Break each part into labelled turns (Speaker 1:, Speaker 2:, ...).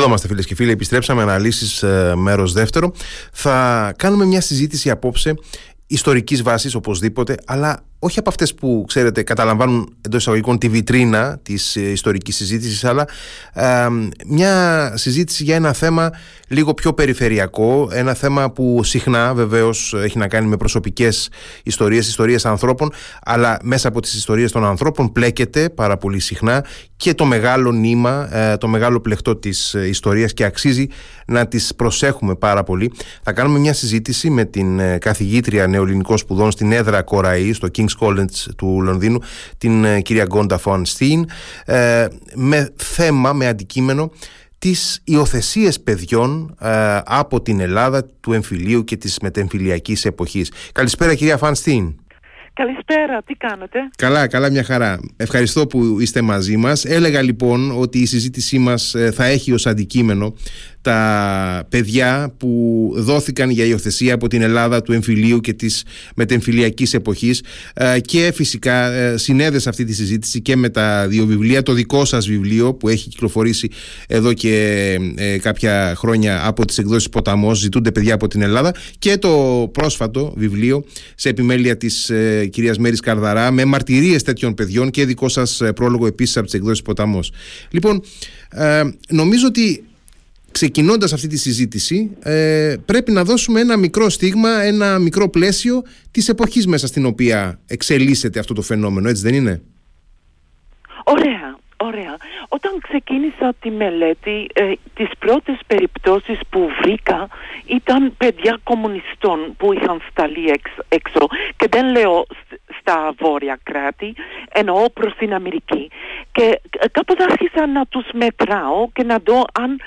Speaker 1: Εδώ είμαστε φίλες και φίλοι, επιστρέψαμε αναλύσεις ε, μέρος δεύτερο. Θα κάνουμε μια συζήτηση απόψε ιστορικής βάσης οπωσδήποτε, αλλά όχι από αυτές που ξέρετε καταλαμβάνουν εντός εισαγωγικών τη βιτρίνα της ε, ιστορικής συζήτησης αλλά ε, μια συζήτηση για ένα θέμα λίγο πιο περιφερειακό ένα θέμα που συχνά βεβαίως έχει να κάνει με προσωπικές ιστορίες, ιστορίες ανθρώπων αλλά μέσα από τις ιστορίες των ανθρώπων πλέκεται πάρα πολύ συχνά και το μεγάλο νήμα, ε, το μεγάλο πλεκτό της ε, ιστορίας και αξίζει να τις προσέχουμε πάρα πολύ. Θα κάνουμε μια συζήτηση με την καθηγήτρια νεοελληνικών σπουδών στην έδρα Κοραή στο King's College του Λονδίνου, την ε, κυρία Γκόντα Φόνστιν, ε, με θέμα, με αντικείμενο τις υιοθεσίες παιδιών ε, από την Ελλάδα του εμφυλίου και της μετεμφυλιακής εποχής. Καλησπέρα κυρία Φανστίν.
Speaker 2: Καλησπέρα, τι κάνετε;
Speaker 1: Καλά, καλά μια χαρά. Ευχαριστώ που είστε μαζί μας. Έλεγα λοιπόν ότι η συζήτησή μας θα έχει ως αντικείμενο τα παιδιά που δόθηκαν για υιοθεσία από την Ελλάδα του εμφυλίου και της μετεμφυλιακής εποχής. Ε, και φυσικά ε, συνέδεσα αυτή τη συζήτηση και με τα δύο βιβλία. Το δικό σας βιβλίο που έχει κυκλοφορήσει εδώ και ε, κάποια χρόνια από τις εκδόσεις Ποταμός ζητούνται παιδιά από την Ελλάδα και το πρόσφατο βιβλίο σε επιμέλεια της κυρίας Μέρης Καρδαρά με μαρτυρίες τέτοιων παιδιών και δικό σας πρόλογο επίσης από τις εκδόσεις Ποταμός. Λοιπόν, νομίζω ότι ξεκινώντας αυτή τη συζήτηση ε, πρέπει να δώσουμε ένα μικρό στίγμα, ένα μικρό πλαίσιο της εποχής μέσα στην οποία εξελίσσεται αυτό το φαινόμενο, έτσι δεν είναι;
Speaker 2: Ωραία, ωραία. Όταν ξεκίνησα τη μελέτη, ε, τις πρώτες περιπτώσεις που βρήκα ήταν παιδιά κομμουνιστών που είχαν σταλεί έξω και δεν λέω στα βόρεια κράτη, εννοώ προς την Αμερική. Και ε, κάπως άρχισα να τους μετράω και να δω αν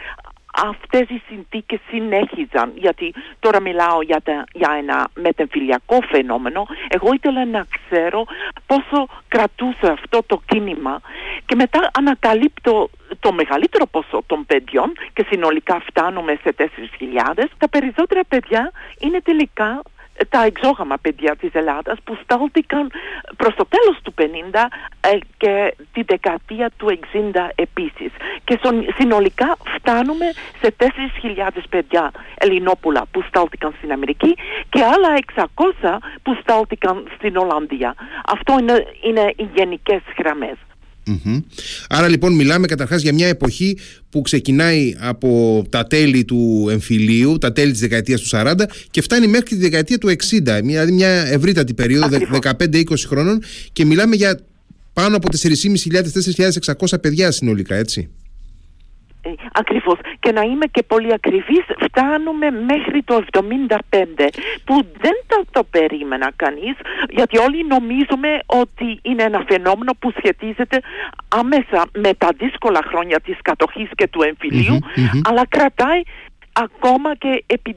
Speaker 2: αυτές οι συνθήκες συνέχιζαν γιατί τώρα μιλάω για, για ένα μετεμφυλιακό φαινόμενο. Εγώ ήθελα να ξέρω πόσο κρατούσε αυτό το κίνημα και μετά ανακαλύπτω το μεγαλύτερο ποσό των παιδιών και συνολικά φτάνουμε σε 4.000 τα περισσότερα παιδιά είναι τελικά τα εξόγαμα παιδιά της Ελλάδας που στάλθηκαν προς το τέλος του 50 ε, και τη δεκαετία του 60 επίσης. Και συνολικά φτάνουμε σε 4.000 παιδιά Ελληνόπουλα που στάλθηκαν στην Αμερική και άλλα 600 που στάλθηκαν στην Ολλανδία. Αυτό είναι, είναι οι γενικές γραμμές.
Speaker 1: Άρα λοιπόν μιλάμε καταρχάς για μια εποχή που ξεκινάει από τα τέλη του εμφυλίου, τα τέλη της δεκαετίας του 40 και φτάνει μέχρι τη δεκαετία του 60, δηλαδή μια ευρύτατη περίοδο 15-20 χρόνων και μιλάμε για πάνω από 4.500-4.600 παιδιά συνολικά, έτσι.
Speaker 2: Ε, ακριβώς. Και να είμαι και πολύ ακριβής, φτάνουμε μέχρι το 75 που δεν το, το περίμενα κανείς γιατί όλοι νομίζουμε ότι είναι ένα φαινόμενο που σχετίζεται άμεσα με τα δύσκολα χρόνια της κατοχής και του εμφυλιου αλλά κρατάει ακόμα και επί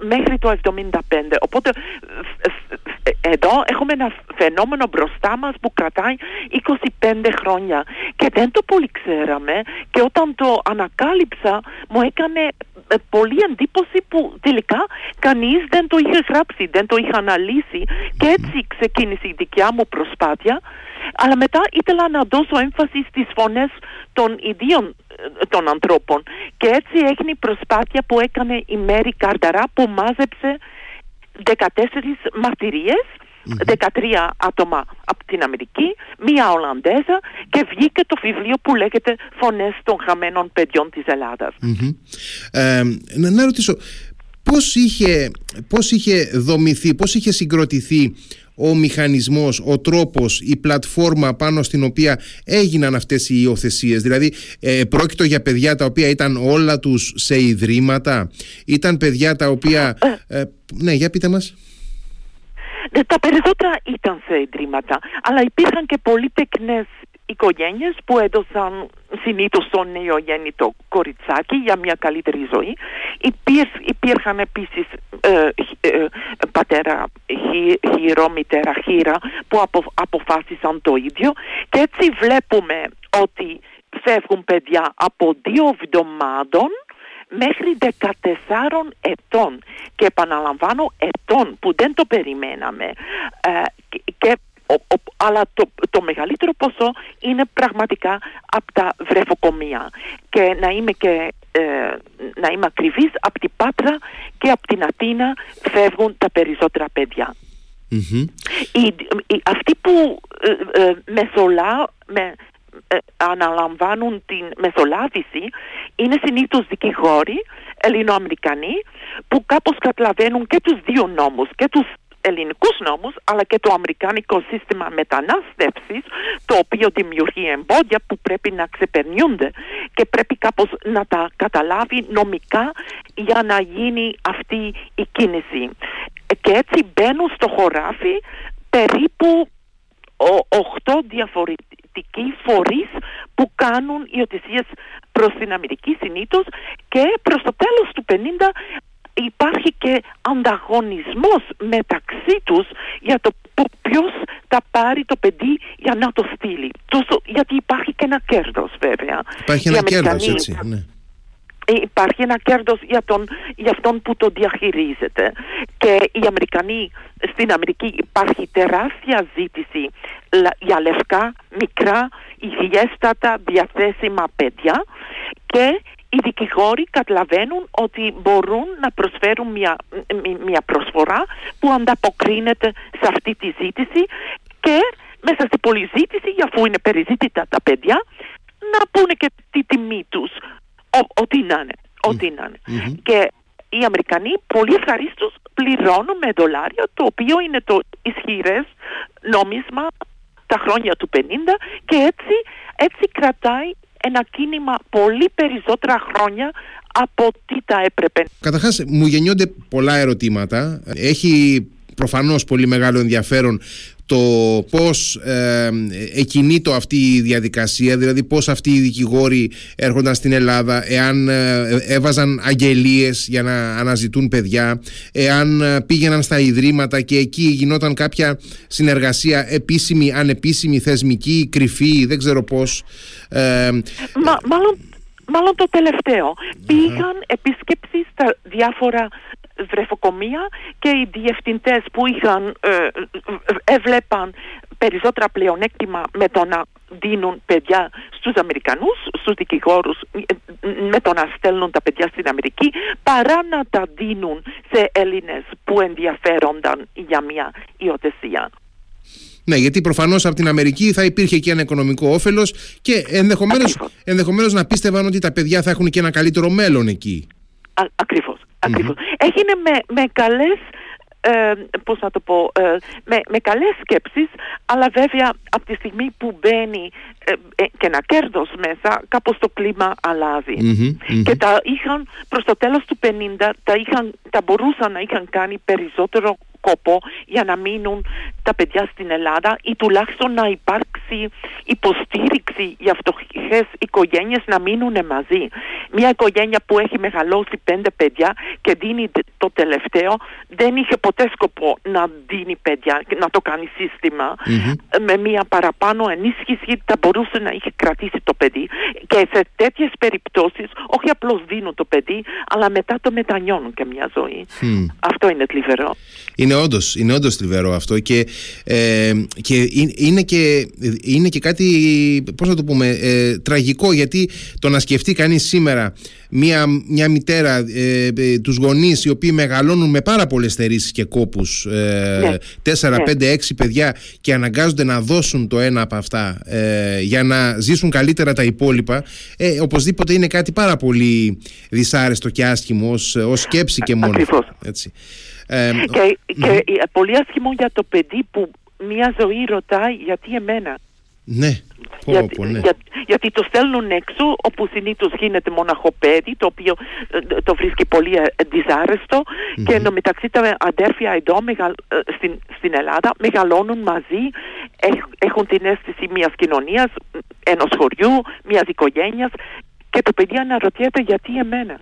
Speaker 2: μέχρι το 75. Οπότε εδώ έχουμε ένα φαινόμενο μπροστά μας που κρατάει 25 χρόνια και δεν το πολύ ξέραμε και όταν το ανακάλυψα μου έκανε ε, πολύ εντύπωση που τελικά κανείς δεν το είχε γράψει, δεν το είχε αναλύσει και έτσι ξεκίνησε η δικιά μου προσπάθεια αλλά μετά ήθελα να δώσω έμφαση στις φωνές των ιδίων ε, των ανθρώπων. Και έτσι έγινε η προσπάθεια που έκανε η Μέρη Καρδαρά που μάζεψε 14 μαρτυρίες 13 άτομα από την Αμερική, μία Ολλανδέζα και βγήκε το βιβλίο που λέγεται «Φωνές των χαμένων παιδιών της ελλαδας
Speaker 1: Ε, να, να ρωτήσω, πώς είχε, πώς είχε δομηθεί, πώς είχε συγκροτηθεί ο μηχανισμός, ο τρόπος, η πλατφόρμα πάνω στην οποία έγιναν αυτές οι υιοθεσίες. Δηλαδή ε, πρόκειτο για παιδιά τα οποία ήταν όλα τους σε ιδρύματα, ήταν παιδιά τα οποία... Ε, ναι, για πείτε μας.
Speaker 2: Ε, τα περισσότερα ήταν σε ιδρύματα, αλλά υπήρχαν και πολύ τεκνές οικογένειες που έδωσαν συνήθως στον νεογέννητο κοριτσάκι για μια καλύτερη ζωή. υπήρχαν επίσης ε, ε, πατέρα χειρό, μητέρα χείρα που αποφάσισαν το ίδιο. Και έτσι βλέπουμε ότι φεύγουν παιδιά από δύο εβδομάδων μέχρι 14 ετών. Και επαναλαμβάνω ετών που δεν το περιμέναμε. Ε, και αλλά το, το μεγαλύτερο ποσό είναι πραγματικά από τα βρεφοκομεία. Και να είμαι και ε, να είμαι ακριβής, από την Πάτρα και από την Αθήνα φεύγουν τα περισσότερα παιδιά. αυτοί που ε, ε, μεσολα, με, ε, αναλαμβάνουν την μεσολάβηση είναι συνήθως δικηγόροι, Ελληνοαμερικανοί, που κάπως καταλαβαίνουν και τους δύο νόμους, και τους ελληνικούς νόμους αλλά και το αμερικάνικο σύστημα μετανάστευσης το οποίο δημιουργεί εμπόδια που πρέπει να ξεπερνιούνται και πρέπει κάπως να τα καταλάβει νομικά για να γίνει αυτή η κίνηση. Και έτσι μπαίνουν στο χωράφι περίπου οχτώ διαφορετικοί φορείς που κάνουν υιοθεσίες προς την Αμερική συνήθως και προς το τέλος του 50 υπάρχει και ανταγωνισμός μεταξύ τους για το ποιος θα πάρει το παιδί για να το στείλει. Τόσο, γιατί υπάρχει και ένα κέρδος βέβαια.
Speaker 1: Υπάρχει ένα κέρδος έτσι, ναι.
Speaker 2: Ε, υπάρχει ένα κέρδος για, τον, για αυτόν που το διαχειρίζεται. Και οι Αμερικανοί, στην Αμερική υπάρχει τεράστια ζήτηση για λευκά, μικρά, υγιέστατα, διαθέσιμα παιδιά και οι δικηγόροι καταλαβαίνουν ότι μπορούν να προσφέρουν μια, μια προσφορά που ανταποκρίνεται σε αυτή τη ζήτηση και μέσα στην πολυζήτηση, αφού είναι περιζήτητα τα παιδιά, να πούνε και τη τιμή τους, ό,τι να είναι. Ό,τι να ειναι Και οι Αμερικανοί πολύ ευχαρίστως πληρώνουν με δολάρια, το οποίο είναι το ισχυρές νόμισμα τα χρόνια του 50 και έτσι, έτσι κρατάει ένα κίνημα πολύ περισσότερα χρόνια από τι τα έπρεπε.
Speaker 1: Καταρχάς μου γεννιόνται πολλά ερωτήματα. Έχει προφανώς πολύ μεγάλο ενδιαφέρον το πώς ε, εκινήτω αυτή η διαδικασία, δηλαδή πώς αυτοί οι δικηγόροι έρχονταν στην Ελλάδα, εάν ε, έβαζαν αγγελίες για να αναζητούν παιδιά, εάν ε, πήγαιναν στα ιδρύματα και εκεί γινόταν κάποια συνεργασία επίσημη, ανεπίσημη, θεσμική, κρυφή, δεν ξέρω πώς.
Speaker 2: Ε, Μα, μάλλον, μάλλον το τελευταίο. Πήγαν επίσκεψη στα διάφορα βρεφοκομεία και οι διευθυντές που είχαν, ε, ε, έβλεπαν περισσότερα πλεονέκτημα με το να δίνουν παιδιά στους Αμερικανούς, στους δικηγόρους ε, με το να στέλνουν τα παιδιά στην Αμερική παρά να τα δίνουν σε Έλληνες που ενδιαφέρονταν για μια υιοθεσία.
Speaker 1: Ναι, γιατί προφανώς από την Αμερική θα υπήρχε και ένα οικονομικό όφελος και ενδεχομένως να πίστευαν ότι τα παιδιά θα έχουν και ένα καλύτερο μέλλον εκεί.
Speaker 2: Ακριβώς. Ακριβώς. Έγινε με, με καλές ε, πώς να το πω, ε, με, με καλές σκέψεις, αλλά βέβαια από τη στιγμή που μπαίνει ε, ε, και ένα κέρδος μέσα, κάπως το κλίμα Και τα είχαν, προς το τέλος του 50, τα, είχαν, τα μπορούσαν να είχαν κάνει περισσότερο κόπο για να μείνουν τα παιδιά στην Ελλάδα ή τουλάχιστον να υπάρξει υποστήριξη για φτωχές οικογένειες να μείνουν μαζί. Μια οικογένεια που έχει μεγαλώσει πέντε παιδιά και δίνει το τελευταίο δεν είχε ποτέ σκοπό να δίνει παιδιά και να το κάνει Με μια παραπάνω ενίσχυση θα μπορούσε να είχε κρατήσει το παιδί και σε τέτοιες περιπτώσεις όχι απλώς δίνουν το παιδί αλλά μετά το μετανιώνουν και μια ζωή. Αυτό είναι θλιβερό.
Speaker 1: Είναι όντως, είναι όντως θλιβερό αυτό και, ε, και είναι, και είναι και κάτι, πώς να το πούμε, ε, τραγικό γιατί το να σκεφτεί κανείς σήμερα μια, μια μητέρα, ε, ε, τους γονείς οι οποίοι μεγαλώνουν με πάρα πολλές θερήσεις και κόπους, ε, 4, 5, 6 παιδιά και αναγκάζονται να δώσουν το ένα από αυτά ε, για να ζήσουν καλύτερα τα υπόλοιπα, ε, οπωσδήποτε είναι κάτι πάρα πολύ δυσάρεστο και άσχημο ως, ως σκέψη και μόνο. Έτσι.
Speaker 2: Ε, και, και πολύ άσχημο για το παιδί που μια ζωή ρωτάει γιατί εμένα;
Speaker 1: Ναι.
Speaker 2: Γιατί,
Speaker 1: ναι.
Speaker 2: γιατί το στέλνουν έξω όπου συνήθως γίνεται παιδί το οποίο ε, το βρίσκει πολύ ε, δυσάρεστο mm-hmm. και ενώ μεταξύ τα αδέρφια εδώ μεγαλ, στην, στην Ελλάδα μεγαλώνουν μαζί έχουν την αίσθηση μιας κοινωνίας ενός χωριού, μιας οικογένειας και το παιδί αναρωτιέται γιατί εμένα;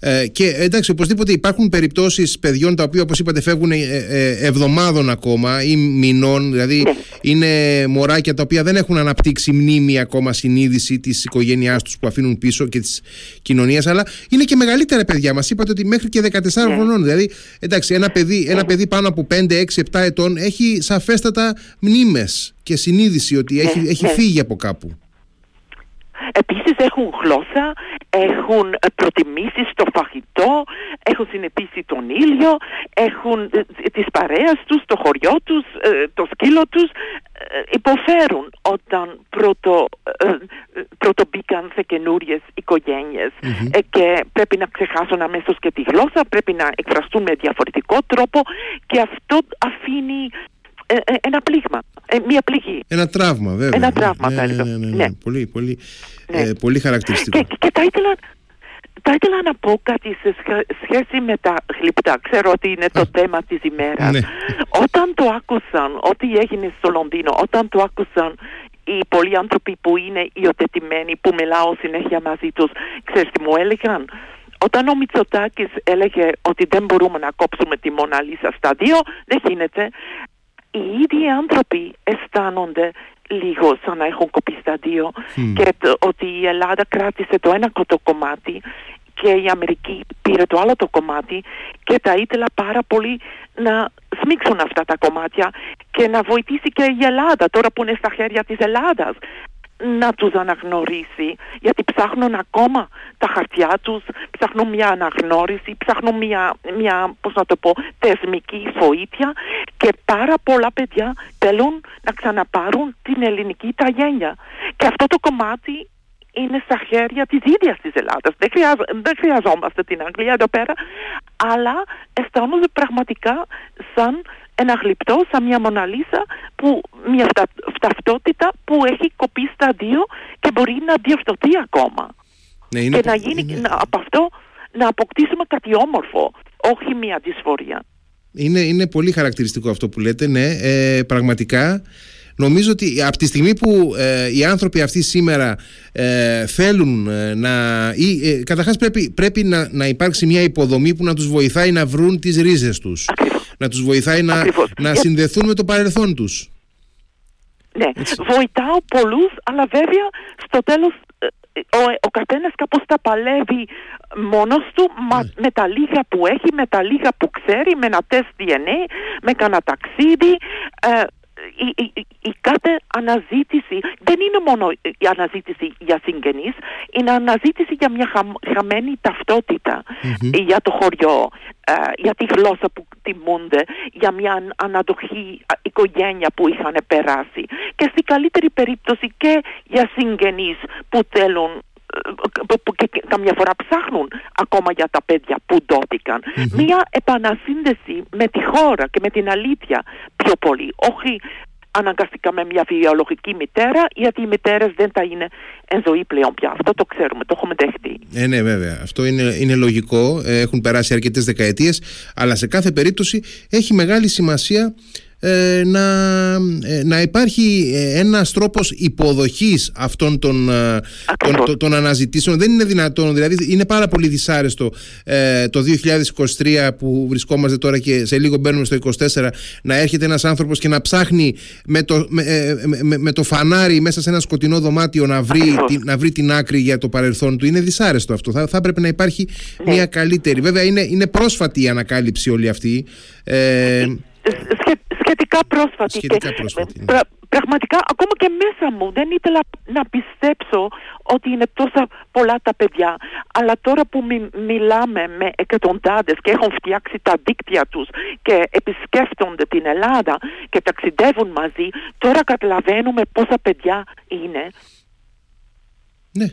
Speaker 1: Ε, και εντάξει, οπωσδήποτε υπάρχουν περιπτώσεις παιδιών τα οποία, όπως είπατε, φεύγουν ε, ε, εβδομάδων ακόμα ή μηνών. Δηλαδή, ναι. είναι μωράκια τα οποία δεν έχουν αναπτύξει μνήμη ακόμα συνείδηση της οικογένειάς τους που αφήνουν πίσω και της κοινωνίας. Αλλά είναι και μεγαλύτερα παιδιά. Μας είπατε ότι μέχρι και 14 ναι. χρονών. Δηλαδή, εντάξει, ένα παιδί, ένα παιδί πάνω από 5, 6, 7 ετών έχει σαφέστατα μνήμες και συνείδηση ότι έχει, έχει φύγει από κάπου.
Speaker 2: Επίσης έχουν γλώσσα, έχουν προτιμήσεις στο φαγητό, έχουν συνεπίσει τον ήλιο, έχουν ε, τις παρέες τους, το χωριό τους, ε, το σκύλο τους, ε, υποφέρουν όταν πρώτο, πρώτο μπήκαν σε καινούριες και πρέπει να ξεχάσουν αμέσως και τη γλώσσα, πρέπει να εκφραστούν με διαφορετικό τρόπο και αυτό αφήνει ε, ε, ένα πλήγμα, ε, μία πληγή.
Speaker 1: Ένα τραύμα βέβαια.
Speaker 2: Ένα τραύμα ναι, ναι,
Speaker 1: ναι, ναι, ναι, Πολύ, πολύ, ε, πολύ χαρακτηριστικό.
Speaker 2: Και, και θα, ήθελα, θα ήθελα να πω κάτι σε σχέση με τα γλυπτά. Ξέρω ότι είναι το θέμα της ημέρας. Ναι. Όταν το άκουσαν, ό,τι έγινε στο Λονδίνο, όταν το άκουσαν οι πολλοί άνθρωποι που είναι υιοθετημένοι, που μιλάω συνέχεια μαζί τους, ξέρεις τι μου έλεγαν; Όταν ο Μητσοτάκης έλεγε ότι δεν μπορούμε να κόψουμε τη Μοναλίσα στα δύο, δεν γίνεται οι ίδιοι άνθρωποι αισθάνονται λίγο σαν να έχουν κοπεί στα δύο και ότι η Ελλάδα κράτησε το ένα κομμάτι και η Αμερική πήρε το άλλο το κομμάτι και θα ήθελα πάρα πολύ να σμίξουν αυτά τα κομμάτια και να βοηθήσει και η Ελλάδα τώρα που είναι στα χέρια της Ελλάδας να τους αναγνωρίσει γιατί ψάχνουν ακόμα τα χαρτιά τους, ψάχνουν μια αναγνώριση, ψάχνουν μια, μια πώς να το πω, θεσμική βοήθεια και πάρα πολλά παιδιά θέλουν να ξαναπάρουν την ελληνική ταγένεια. Και αυτό το κομμάτι είναι στα χέρια της ίδιας της Ελλάδας. Δεν, δεν χρειαζόμαστε την Αγγλία εδώ πέρα, αλλά αισθάνονται πραγματικά σαν ένα γλυπτό σαν μια μοναλίσα που μια ταυτότητα που έχει κοπεί στα δύο και μπορεί να διορθωθεί ακόμα. Ναι, και να γίνει να, από αυτό να αποκτήσουμε κάτι όμορφο, όχι μια δυσφορία.
Speaker 1: Είναι, είναι πολύ χαρακτηριστικό αυτό που λέτε, ναι, ε, πραγματικά. Νομίζω ότι από τη στιγμή που ε, οι άνθρωποι αυτοί σήμερα ε, θέλουν ε, να... Ή, ε, καταρχάς πρέπει, πρέπει να, να υπάρξει μια υποδομή που να τους βοηθάει να βρουν τις ρίζες τους. Να τους βοηθάει να, να συνδεθούν με το παρελθόν τους.
Speaker 2: Ναι, βοηθάω πολλούς, αλλά βέβαια στο τέλος ο, ο καθένας κάπως τα παλεύει μόνος του ναι. με τα λίγα που έχει, με τα λίγα που ξέρει, με ένα τεστ DNA, με κανένα ταξίδι η, η, η, κάθε αναζήτηση δεν είναι μόνο η αναζήτηση για συγγενείς, είναι αναζήτηση για μια χαμένη για το χωριό, ε, για τη γλώσσα που τιμούνται, για μια αναδοχή οικογένεια που είχαν περάσει. Και στην καλύτερη περίπτωση και για συγγενείς που θέλουν που και καμιά φορά ψάχνουν ακόμα για τα παιδιά που δοτηκαν Μία επανασύνδεση με τη χώρα και με την αλήθεια πιο πολύ. Όχι αναγκαστικά με μια βιολογική μητέρα, γιατί οι μητέρες δεν θα είναι εν ζωή πλέον πια. Αυτό το ξέρουμε, το έχουμε δεχτεί.
Speaker 1: Ε, ναι, βέβαια. Αυτό είναι, είναι λογικό. Ε, έχουν περάσει αρκετές δεκαετίες, αλλά σε κάθε περίπτωση έχει μεγάλη σημασία ε, να, ε, να υπάρχει ε, ένας τρόπος υποδοχής αυτών των, των, των, αναζητήσεων δεν είναι δυνατόν, δηλαδή είναι πάρα πολύ δυσάρεστο το 2023 που βρισκόμαστε τώρα και σε λίγο μπαίνουμε στο 2024 να έρχεται ένας άνθρωπος και να ψάχνει με το, με, με, το φανάρι μέσα σε ένα σκοτεινό δωμάτιο να βρει, την, να βρει την άκρη για το παρελθόν του είναι δυσάρεστο αυτό, θα, θα έπρεπε να υπάρχει ναι. μια καλύτερη βέβαια είναι, είναι πρόσφατη η ανακάλυψη όλη αυτή ε,
Speaker 2: σχετικά πρόσφατη.
Speaker 1: Σχετικά πρόσφατη ναι.
Speaker 2: πραγματικά ακόμα και μέσα μου δεν ήθελα να πιστέψω ότι είναι τόσα πολλά τα παιδιά. Αλλά τώρα που μιλάμε με εκατοντάδες και έχουν φτιάξει τα δίκτυα τους και επισκέφτονται την Ελλάδα και ταξιδεύουν μαζί, τώρα καταλαβαίνουμε πόσα παιδιά είναι
Speaker 1: ναι,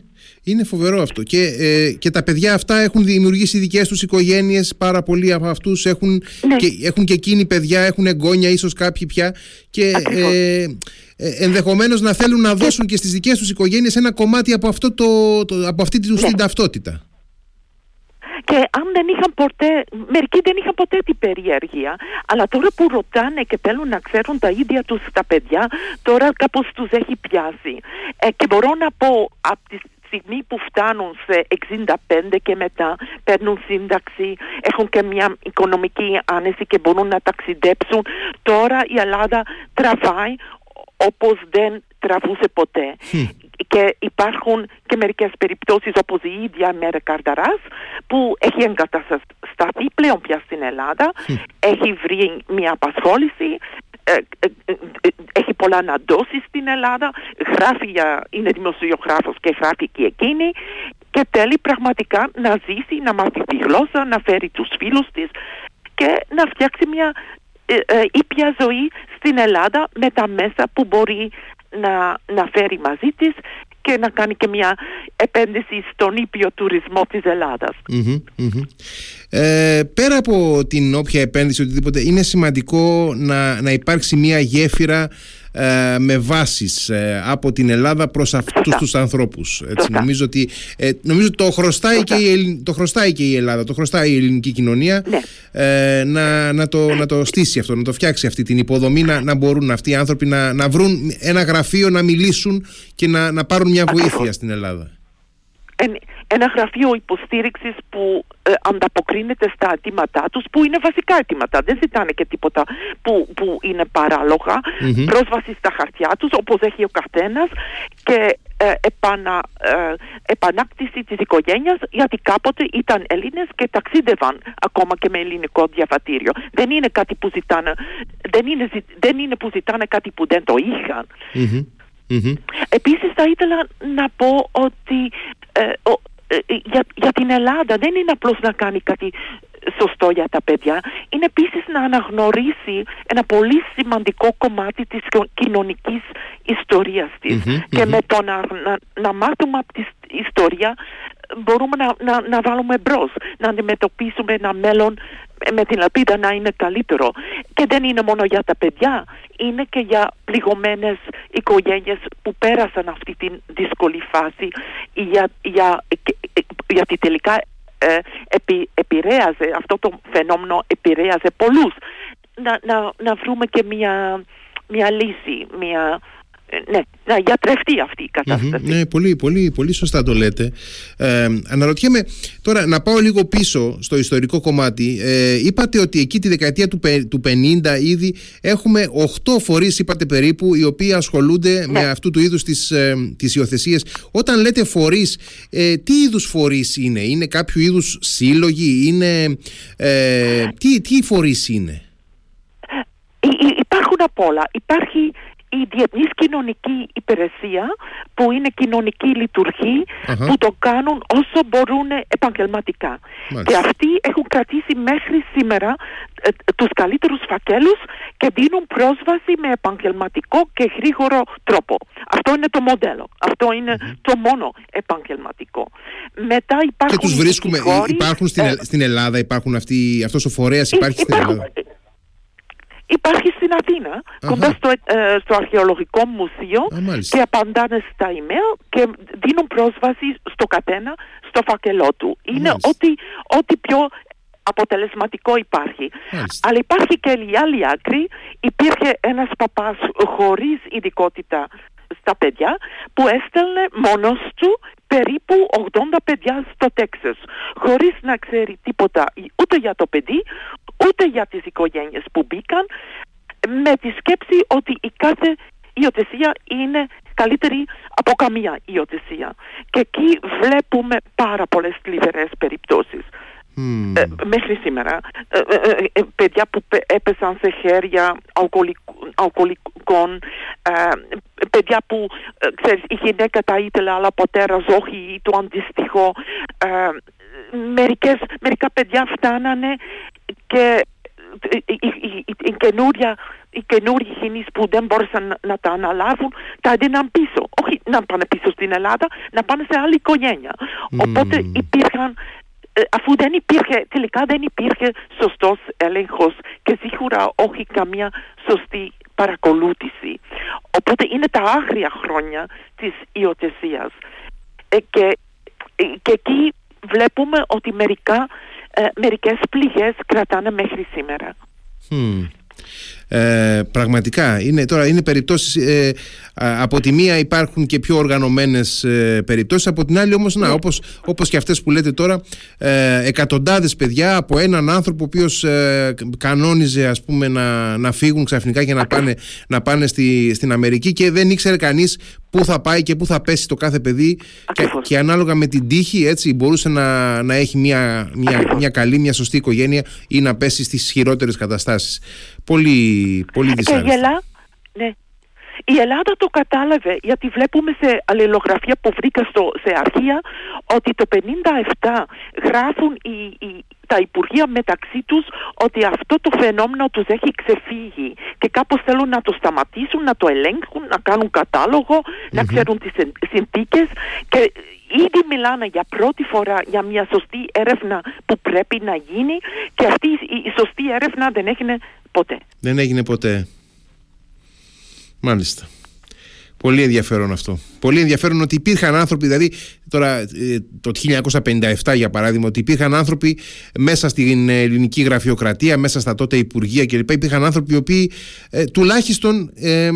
Speaker 1: είναι φοβερό αυτό. Και, ε, και τα παιδιά αυτά έχουν δημιουργήσει δικές τους οικογένειες. Πάρα πολλοί από αυτούς έχουν, ναι. και, έχουν και εκείνοι παιδιά, έχουν εγγόνια, ίσως κάποιοι πια. Και ε, ε, ενδεχομένως να θέλουν να δώσουν και στις δικές τους οικογένειες ένα κομμάτι από, αυτό το, το από αυτή ναι. την ταυτότητα.
Speaker 2: Και αν δεν είχαν ποτέ, μερικοί δεν είχαν ποτέ την περιέργεια, αλλά τώρα που ρωτάνε και θέλουν να ξέρουν τα ίδια τους τα παιδιά, τώρα κάπως τους έχει πιάσει. Ε, και μπορώ να πω από τη στιγμή που φτάνουν σε 65 και μετά παίρνουν σύνταξη, έχουν και μια οικονομική άνεση και μπορούν να ταξιδέψουν, τώρα η Ελλάδα τραβάει όπως δεν τραβούσε ποτέ. Και υπάρχουν και μερικές περιπτώσεις όπως η ίδια Μέρα Καρδαράς που έχει εγκατασταθεί πλέον πια στην Ελλάδα, έχει βρει μια απασχόληση, ε, ε, ε, έχει πολλά να δώσει στην Ελλάδα, γράφει για, είναι δημοσιογράφος και γράφει και εκείνη. Και θέλει πραγματικά να ζήσει, να μάθει τη γλώσσα, να φέρει τους φίλους της και να φτιάξει μια ήπια ζωή στην Ελλάδα με τα μέσα που μπορεί να, να φέρει μαζί της και να κάνει και μια επένδυση στον ήπιο τουρισμό της ελλαδας
Speaker 1: Ε, πέρα από την όποια επένδυση οτιδήποτε είναι σημαντικό να, να υπάρξει μια γέφυρα ε, με βάσεις ε, από την Ελλάδα προς αυτούς τους ανθρώπους. Έτσι, νομίζω, ότι, ε, νομίζω το χρωστάει, και η, το χρωστάει και η Ελλάδα, το χρωστάει η ελληνική κοινωνία
Speaker 2: ναι.
Speaker 1: ε, να, να, το, να το στήσει αυτό, να το φτιάξει αυτή την υποδομή, να, να μπορούν αυτοί οι άνθρωποι να, να βρουν ένα γραφείο, να μιλήσουν και να, να πάρουν μια βοήθεια στην Ελλάδα
Speaker 2: ένα γραφείο υποστήριξης που ε, ανταποκρίνεται στα αιτήματά τους, που είναι βασικά αιτήματα. Δεν ζητάνε και τίποτα που, που είναι παράλογα. Πρόσβαση στα χαρτιά τους, όπως έχει ο καθένας, και ε, επανα, ε, επανάκτηση της οικογένειας γιατί κάποτε ήταν Έλληνες και ταξίδευαν ακόμα και με ελληνικό διαβατήριο. Δεν είναι κάτι που ζητάνε, δεν είναι, δεν είναι που ζητάνε κάτι που δεν το είχαν. Επίσης θα ήθελα να πω ότι ε, ε, για, για την Ελλάδα δεν είναι απλώς να κάνει κάτι σωστό για τα παιδιά, είναι επίσης να αναγνωρίσει ένα πολύ σημαντικό κομμάτι της κοινωνικής ιστορίας της. και με το να, να, να μάθουμε από τη ιστορία μπορούμε να, να, να βάλουμε μπρος, να αντιμετωπίσουμε ένα μέλλον με την ελπίδα να είναι καλύτερο. Και δεν είναι μόνο για τα παιδιά, είναι και για πληγωμένες οικογένειες που πέρασαν αυτή τη δύσκολη φάση για, για, γιατί τελικά ε, επι, επηρέαζε, αυτό το φαινόμενο επηρέαζε πολλούς. Να, να, να βρούμε και μια, μια λύση, μια, ε, ναι, να γιατρευτεί αυτή η κατασταση
Speaker 1: ναι, πολύ, πολύ, πολύ σωστά το λέτε. Ε, αναρωτιέμαι τώρα να πάω λίγο πίσω στο ιστορικό κομμάτι. Ε, είπατε ότι εκεί τη δεκαετία του, του 50 ήδη έχουμε 8 φορείς, είπατε περίπου, οι οποίοι ασχολούνται ναι. με αυτού του είδους τις, ε, τις υιοθεσίες. Όταν λέτε φορείς, ε, τι είδους φορείς είναι, είναι κάποιο είδους σύλλογοι, είναι, ε, τι, τι φορείς είναι;
Speaker 2: Υπάρχουν απ' όλα. Υπάρχει η Διεθνής Κοινωνική Υπηρεσία που είναι κοινωνική που το κάνουν όσο μπορούν επαγγελματικά. Και αυτοί έχουν κρατήσει μέχρι σήμερα ε, τους καλύτερους φακέλους και δίνουν πρόσβαση με επαγγελματικό και γρήγορο τρόπο. Αυτό είναι το μοντέλο. Αυτό το μόνο επαγγελματικό. Μετά υπάρχουν
Speaker 1: και τους βρίσκουμε, υπάρχουν στην, ε, στην Ελλάδα, υπάρχουν αυτοί, αυτός ο φορέας υπάρχει στην Ελλάδα;
Speaker 2: Υπάρχει στην Αθήνα, κοντά στο, ε, στο αρχαιολογικό μουσείο και απαντάνε στα email και δίνουν πρόσβαση στο κατένα στο φακελό του. Είναι ό,τι, ό,τι πιο αποτελεσματικό υπάρχει. Αλλά υπάρχει και η άλλη άκρη. Υπήρχε ένας παπάς χωρίς ειδικότητα στα παιδιά που έστελνε μόνος του περίπου 80 παιδιά στο Τέξας χωρίς να ξέρει τίποτα ούτε για το παιδί ούτε για τις οικογένειες που μπήκαν με τη σκέψη ότι η κάθε υιοθεσία είναι καλύτερη από καμία υιοθεσία. Και εκεί βλέπουμε πάρα πολλές θλιβερές περιπτώσεις. Ε, μέχρι σήμερα. Ε, ε, παιδιά που έπεσαν σε χέρια αλκοολικών, παιδιά που ξέρεις, η γυναίκα τα ήθελε αλλά ο πατέρας όχι ή το αντίστοιχο. Μερικές, μερικά παιδιά φτάνανε και η, καινούρια οι καινούργιοι γενείς που δεν μπόρεσαν να, τα αναλάβουν τα έδιναν πίσω. Όχι να πάνε πίσω στην Ελλάδα, να πάνε σε άλλη οικογένεια. Οπότε υπήρχαν ε, αφού δεν υπήρχε, τελικά δεν υπήρχε σωστός έλεγχος και σίγουρα όχι καμία σωστή παρακολούθηση. Οπότε είναι τα άγρια χρόνια της υιοθεσίας. Ε, και, ε, και εκεί βλέπουμε ότι μερικά, ε, μερικές πληγές κρατάνε μέχρι σήμερα.
Speaker 1: Ε, πραγματικά είναι, τώρα είναι περιπτώσεις ε, από τη μία υπάρχουν και πιο οργανωμένες ε, περιπτώσεις από την άλλη όμως να, όπως, όπως και αυτές που λέτε τώρα ε, εκατοντάδες παιδιά από έναν άνθρωπο ο οποίος ε, κανόνιζε ας πούμε να, να φύγουν ξαφνικά και να πάνε, να πάνε στη, στην Αμερική και δεν ήξερε κανείς πού θα πάει και πού θα πέσει το κάθε παιδί. Και, και, ανάλογα με την τύχη έτσι μπορούσε να, να έχει μια, μια, μια καλή, μια σωστή οικογένεια ή να πέσει στις χειρότερες καταστάσεις. Πολύ, πολύ δυσάρεστα.
Speaker 2: Ναι. Η Ελλάδα το κατάλαβε γιατί βλέπουμε σε αλληλογραφία που βρήκα στο, σε αρχεία ότι το 57 γράφουν οι, οι, τα Υπουργεία μεταξύ τους ότι αυτό το φαινόμενο τους έχει ξεφύγει και κάπως θέλουν να το σταματήσουν, να το ελέγχουν, να κάνουν να ξέρουν τις συνθήκες και ήδη μιλάνε για πρώτη φορά για μια σωστή έρευνα που πρέπει να γίνει και αυτή η σωστή έρευνα δεν έγινε ποτέ.
Speaker 1: Δεν έγινε ποτέ. Μάλιστα. Πολύ ενδιαφέρον αυτό. Πολύ ενδιαφέρον ότι υπήρχαν άνθρωποι, δηλαδή τώρα ε, το 1957 για παράδειγμα, ότι υπήρχαν άνθρωποι μέσα στην ελληνική γραφειοκρατία, μέσα στα τότε υπουργεία κλπ. Υπήρχαν άνθρωποι οι οποίοι ε, τουλάχιστον ε,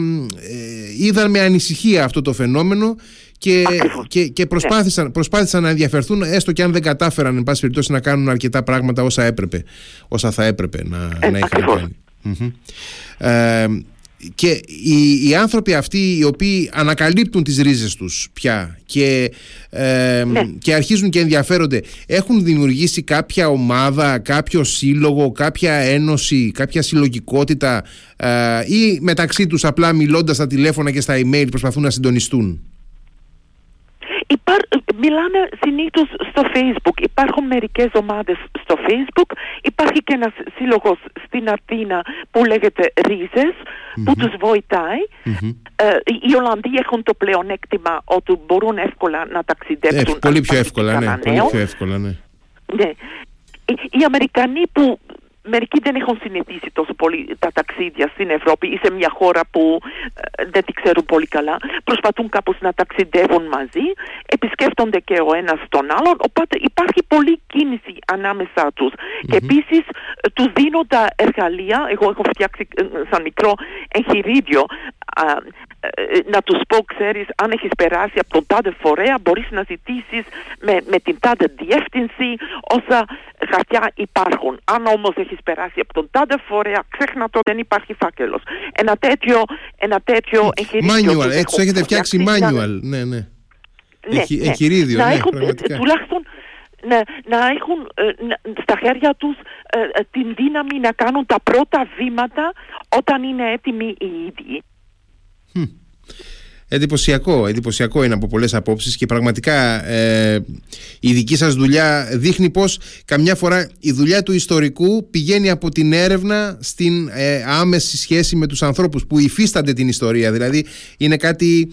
Speaker 1: είδαν με ανησυχία αυτό το φαινόμενο και, και, και προσπάθησαν, ναι. προσπάθησαν να ενδιαφερθούν έστω και αν δεν κατάφεραν εν πάση περιπτώσει να κάνουν αρκετά πράγματα όσα έπρεπε, όσα θα έπρεπε να, να είχαν κάνει και οι, οι άνθρωποι αυτοί οι οποίοι ανακαλύπτουν τις ρίζες τους πια και, ναι. και αρχίζουν και ενδιαφέρονται έχουν δημιουργήσει κάποια ομάδα, κάποιο σύλλογο, κάποια ένωση, κάποια συλλογικότητα ε, ή μεταξύ τους απλά μιλώντας στα τηλέφωνα και στα email προσπαθούν να συντονιστούν;
Speaker 2: Υπάρ, μιλάνε συνήθως στο Facebook. Υπάρχουν μερικές ομάδες στο Facebook. Υπάρχει και ένας σύλλογος στην Αθήνα που λέγεται Ρίζες, που τους βοηθάει. Ε, οι Ολλανδοί έχουν το πλεονέκτημα ότι μπορούν εύκολα να ταξιδέψουν.
Speaker 1: Ε, πολύ πιο εύκολα, ναι. Πολύ πιο εύκολα, ναι.
Speaker 2: ναι. Οι Αμερικανοί που Μερικοί δεν έχουν συνηθίσει τόσο πολύ τα ταξίδια στην Ευρώπη ή σε μια χώρα που ε, δεν τη ξέρουν πολύ καλά. Προσπαθούν κάπως να ταξιδεύουν μαζί, επισκέφτονται και ο ένας τον άλλον, οπότε υπάρχει πολλή κίνηση ανάμεσά τους. Και επίσης ε, τους δίνω τα εργαλεία, εγώ έχω φτιάξει ε, σαν μικρό εγχειρίδιο να τους πω, ξέρεις, αν έχεις περάσει από τον τάδε φορέα, μπορείς να ζητήσεις με, με την τάδε διεύθυνση όσα χαρτιά υπάρχουν. Αν όμως έχεις περάσει από τον τάδε φορέα, ξέχνα το, δεν υπάρχει φάκελος. Ένα τέτοιο, ένα τέτοιο
Speaker 1: εγχειρίδιο. Manual, έτσι έχετε φτιάξει manual, ναι, ναι. Ναι, ναι. Εγχειρίδιο, να ναι, έχουν, πραγματικά.
Speaker 2: Τουλάχιστον να, να έχουν ε, στα χέρια τους ε, ε, την δύναμη να κάνουν τα πρώτα βήματα όταν είναι έτοιμοι οι ίδιοι.
Speaker 1: Εντυπωσιακό, εντυπωσιακό είναι από πολλές απόψεις και πραγματικά ε, η δική σας δουλειά δείχνει πως καμιά φορά η δουλειά του ιστορικού πηγαίνει από την έρευνα στην ε, άμεση σχέση με τους ανθρώπους που υφίστανται την ιστορία. Δηλαδή είναι κάτι,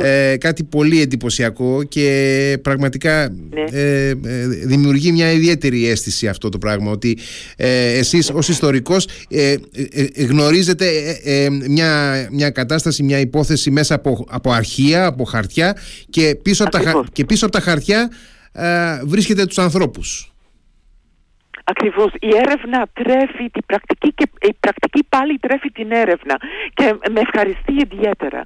Speaker 1: ε, κάτι πολύ εντυπωσιακό και πραγματικά ναι. ε, ε, δημιουργεί μια ιδιαίτερη αίσθηση αυτό το πράγμα. Ότι ε, εσείς ως ιστορικός γνωρίζετε μια, μια κατάσταση, μια υπόθεση μέσα από από αρχεία, από χαρτιά και πίσω, από τα, και πίσω από τα χαρτιά ε, βρίσκετε τους ανθρώπους.
Speaker 2: Ακριβώς. Η έρευνα τρέφει την πρακτική και η πρακτική πάλι τρέφει την έρευνα και με ευχαριστεί ιδιαίτερα.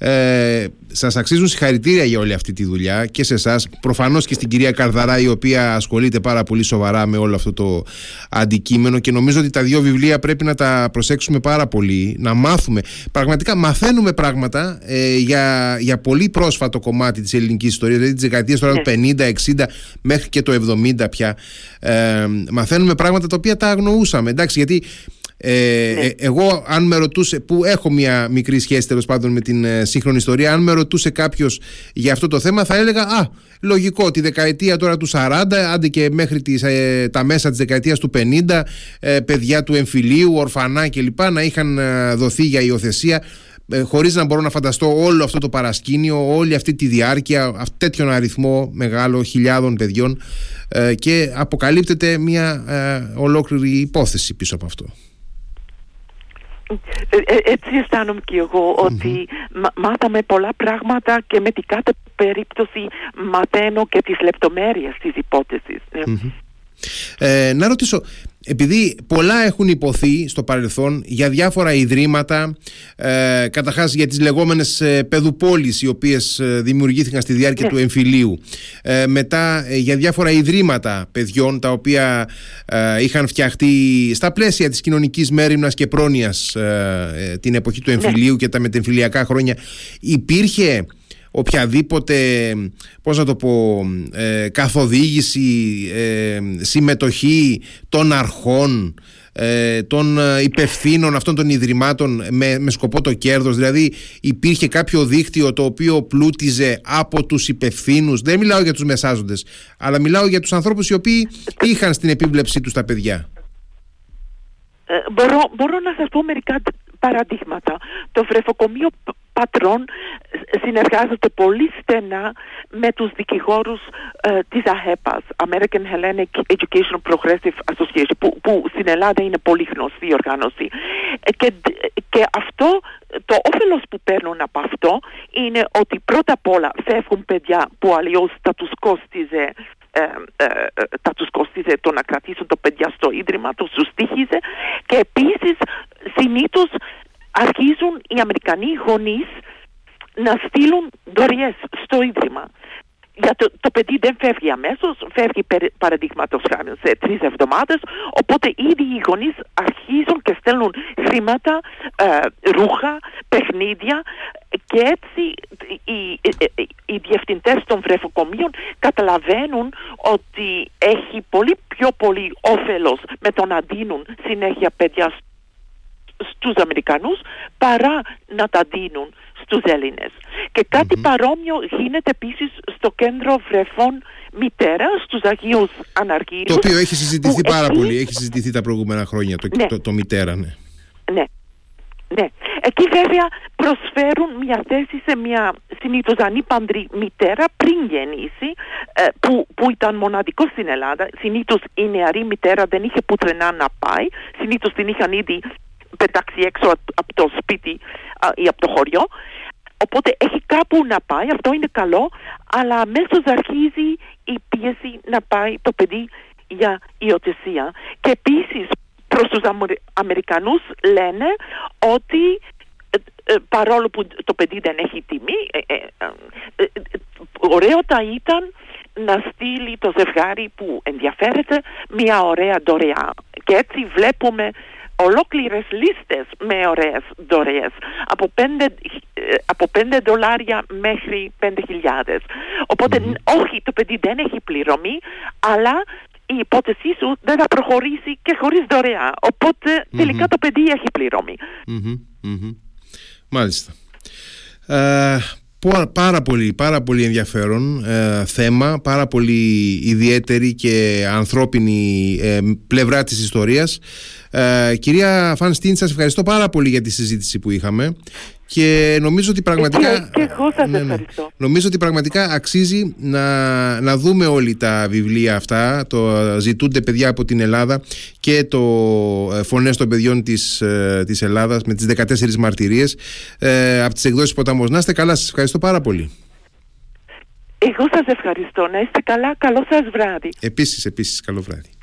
Speaker 1: Ε, σας αξίζουν συγχαρητήρια για όλη αυτή τη δουλειά και σε εσάς, προφανώς και στην κυρία Καρδαρά η οποία ασχολείται πάρα πολύ σοβαρά με όλο αυτό το αντικείμενο και νομίζω ότι τα δύο βιβλία πρέπει να τα προσέξουμε πάρα πολύ, να μάθουμε. Πραγματικά μαθαίνουμε πράγματα ε, για, για πολύ πρόσφατο κομμάτι της ελληνικής ιστορίας, δηλαδή τις δεκαετίες τώρα του 50, 60 μέχρι και το 70 πια. Ε, μαθαίνουμε πράγματα τα οποία τα αγνοούσαμε, εντάξει, γιατί ε, ναι. ε, εγώ, αν με ρωτούσε, που έχω μια μικρή σχέση τέλος πάντων με την ε, σύγχρονη ιστορία, αν με ρωτούσε κάποιος για αυτό το θέμα, θα έλεγα Α, λογικό, τη δεκαετία τώρα του 40, άντε και μέχρι τις, ε, τα μέσα της δεκαετίας του 50, παιδιά του εμφυλίου, ορφανά κλπ. να είχαν δοθεί για υιοθεσία. Χωρίς να μπορώ να φανταστώ όλο αυτό το παρασκήνιο, όλη αυτή τη διάρκεια, τέτοιον αριθμό μεγάλο χιλιάδων παιδιών και αποκαλύπτεται μια ολόκληρη υπόθεση πίσω από αυτό.
Speaker 2: Ε, ε, έτσι αισθάνομαι και εγώ ότι μάθαμε πολλά πράγματα και με την κάθε περίπτωση μαθαίνω και τις λεπτομέρειες της υπόθεσης.
Speaker 1: Ε, να ρωτήσω, επειδή πολλά έχουν υποθεί στο παρελθόν για διάφορα ιδρύματα, ε, καταρχάς για τις λεγόμενες ε, παιδουπόλεις οι οποίες ε, δημιουργήθηκαν στη διάρκεια ναι. του εμφυλίου, ε, μετά για διάφορα ιδρύματα παιδιών τα οποία είχαν φτιαχτεί στα πλαίσια της κοινωνικής μέρημνας και πρόνοιας την εποχή του ναι. εμφυλίου και τα μετεμφυλιακά χρόνια υπήρχε οποιαδήποτε, πώς να το πω, ε, καθοδήγηση, ε, συμμετοχή των αρχών, ε, των υπευθύνων αυτών των ιδρυμάτων με, με σκοπό το κέρδος. Δηλαδή υπήρχε κάποιο δίκτυο το οποίο πλούτιζε από τους υπευθύνους. Δεν μιλάω για τους μεσάζοντες αλλά μιλάω για τους ανθρώπους οι οποίοι είχαν στην επίβλεψή τους τα παιδιά.
Speaker 2: Μπορώ, μπορώ να σας πω μερικά παραδείγματα το βρεφοκομείο πατρών συνεργάζεται πολύ στενά με τους δικηγόρους ε, της ΑՀΕΠΑΣ, American Hellenic Education Progressive Association, που, που στην Ελλάδα είναι πολύ γνωστή οργάνωση. Ε, και, και αυτό, το όφελος που παίρνουν από αυτό είναι ότι πρώτα απ' όλα φεύγουν παιδιά που αλλιώς θα τους κόστιζε ε, ε, ε, θα τους κόστιζε το να κρατήσουν το παιδιά στο ίδρυμα, το τους στήχιζε και επίσης συνήθως αρχίζουν οι Αμερικανοί γονείς να στείλουν δωρεές στο Ίδρυμα. Για το, το παιδί δεν φεύγει αμέσως, φεύγει παραδείγματος χάρη σε τρεις εβδομάδες. Οπότε ήδη οι γονείς αρχίζουν και στέλνουν χρήματα, ε, ρούχα, παιχνίδια και έτσι οι, οι, οι διευθυντές των βρεφοκομείων καταλαβαίνουν ότι έχει πολύ πιο πολύ όφελος με το να δίνουν συνέχεια παιδιά στους Αμερικανούς παρά να τα δίνουν στους Έλληνες. Και κατι παρόμοιο γίνεται επίσης στο κέντρο βρεφών μητέρα στους Αγίους Αναργύρους.
Speaker 1: Το οποίο έχει συζητηθεί πάρα πολύ, έχει συζητηθεί τα προηγούμενα χρόνια το, ναι. το, το, μητέρα, ναι.
Speaker 2: Ναι. Ναι. Εκεί βέβαια προσφέρουν μια θέση σε μια συνήθως ανήπαντρη μητέρα πριν γεννήσει ε, που, που ήταν μοναδικό στην Ελλάδα. Συνήθως η νεαρή μητέρα δεν είχε πουθενά να πάει. Συνήθως την είχαν ήδη πετάξει έξω από το σπίτι ή από το χωριό. Οπότε έχει κάπου να πάει, αυτό είναι καλό, αλλά αμέσως αρχίζει η πίεση να πάει το παιδί για υιοθεσία. Και επίσης προς τους Αμερικανούς λένε ότι ε, ε, παρόλο που το παιδί δεν έχει τιμή, ε, ωραίο θα ήταν να στείλει το ζευγάρι που ενδιαφέρεται μια ωραία δωρεά. Και έτσι βλέπουμε ολόκληρες λίστες με ωραίες δωρεές. Από 5, ε, από 5 δολάρια μέχρι 5.000 οποτε όχι το παιδί δεν έχει πληρωμή αλλά η υπόθεσή σου δεν θα προχωρήσει και χωρίς δωρεά. Οπότε τελικά το παιδί έχει πληρωμή.
Speaker 1: Μάλιστα. Ε, πάρα πολύ, πάρα πολύ ενδιαφέρον ε, θέμα, πάρα πολύ ιδιαίτερη και ανθρώπινη ε, πλευρά της ιστορίας. Ε, κυρία Φανστίν, σας ευχαριστώ πάρα πολύ για τη συζήτηση που είχαμε και νομίζω ότι πραγματικά
Speaker 2: και, εγώ σας ναι, ναι. ευχαριστώ.
Speaker 1: νομίζω ότι πραγματικά αξίζει να, να δούμε όλοι τα βιβλία αυτά. Το ζητούνται παιδιά από την Ελλάδα και το ε, φωνές των παιδιών της, ε, της Ελλάδας με τις 14 μαρτυρίες ε, από τις εκδόσεις Ποταμός να είστε καλά σας ευχαριστώ πάρα πολύ.
Speaker 2: Εγώ σας ευχαριστώ. Να είστε καλά. Καλό σας βράδυ.
Speaker 1: Επίσης επίσης καλό βράδυ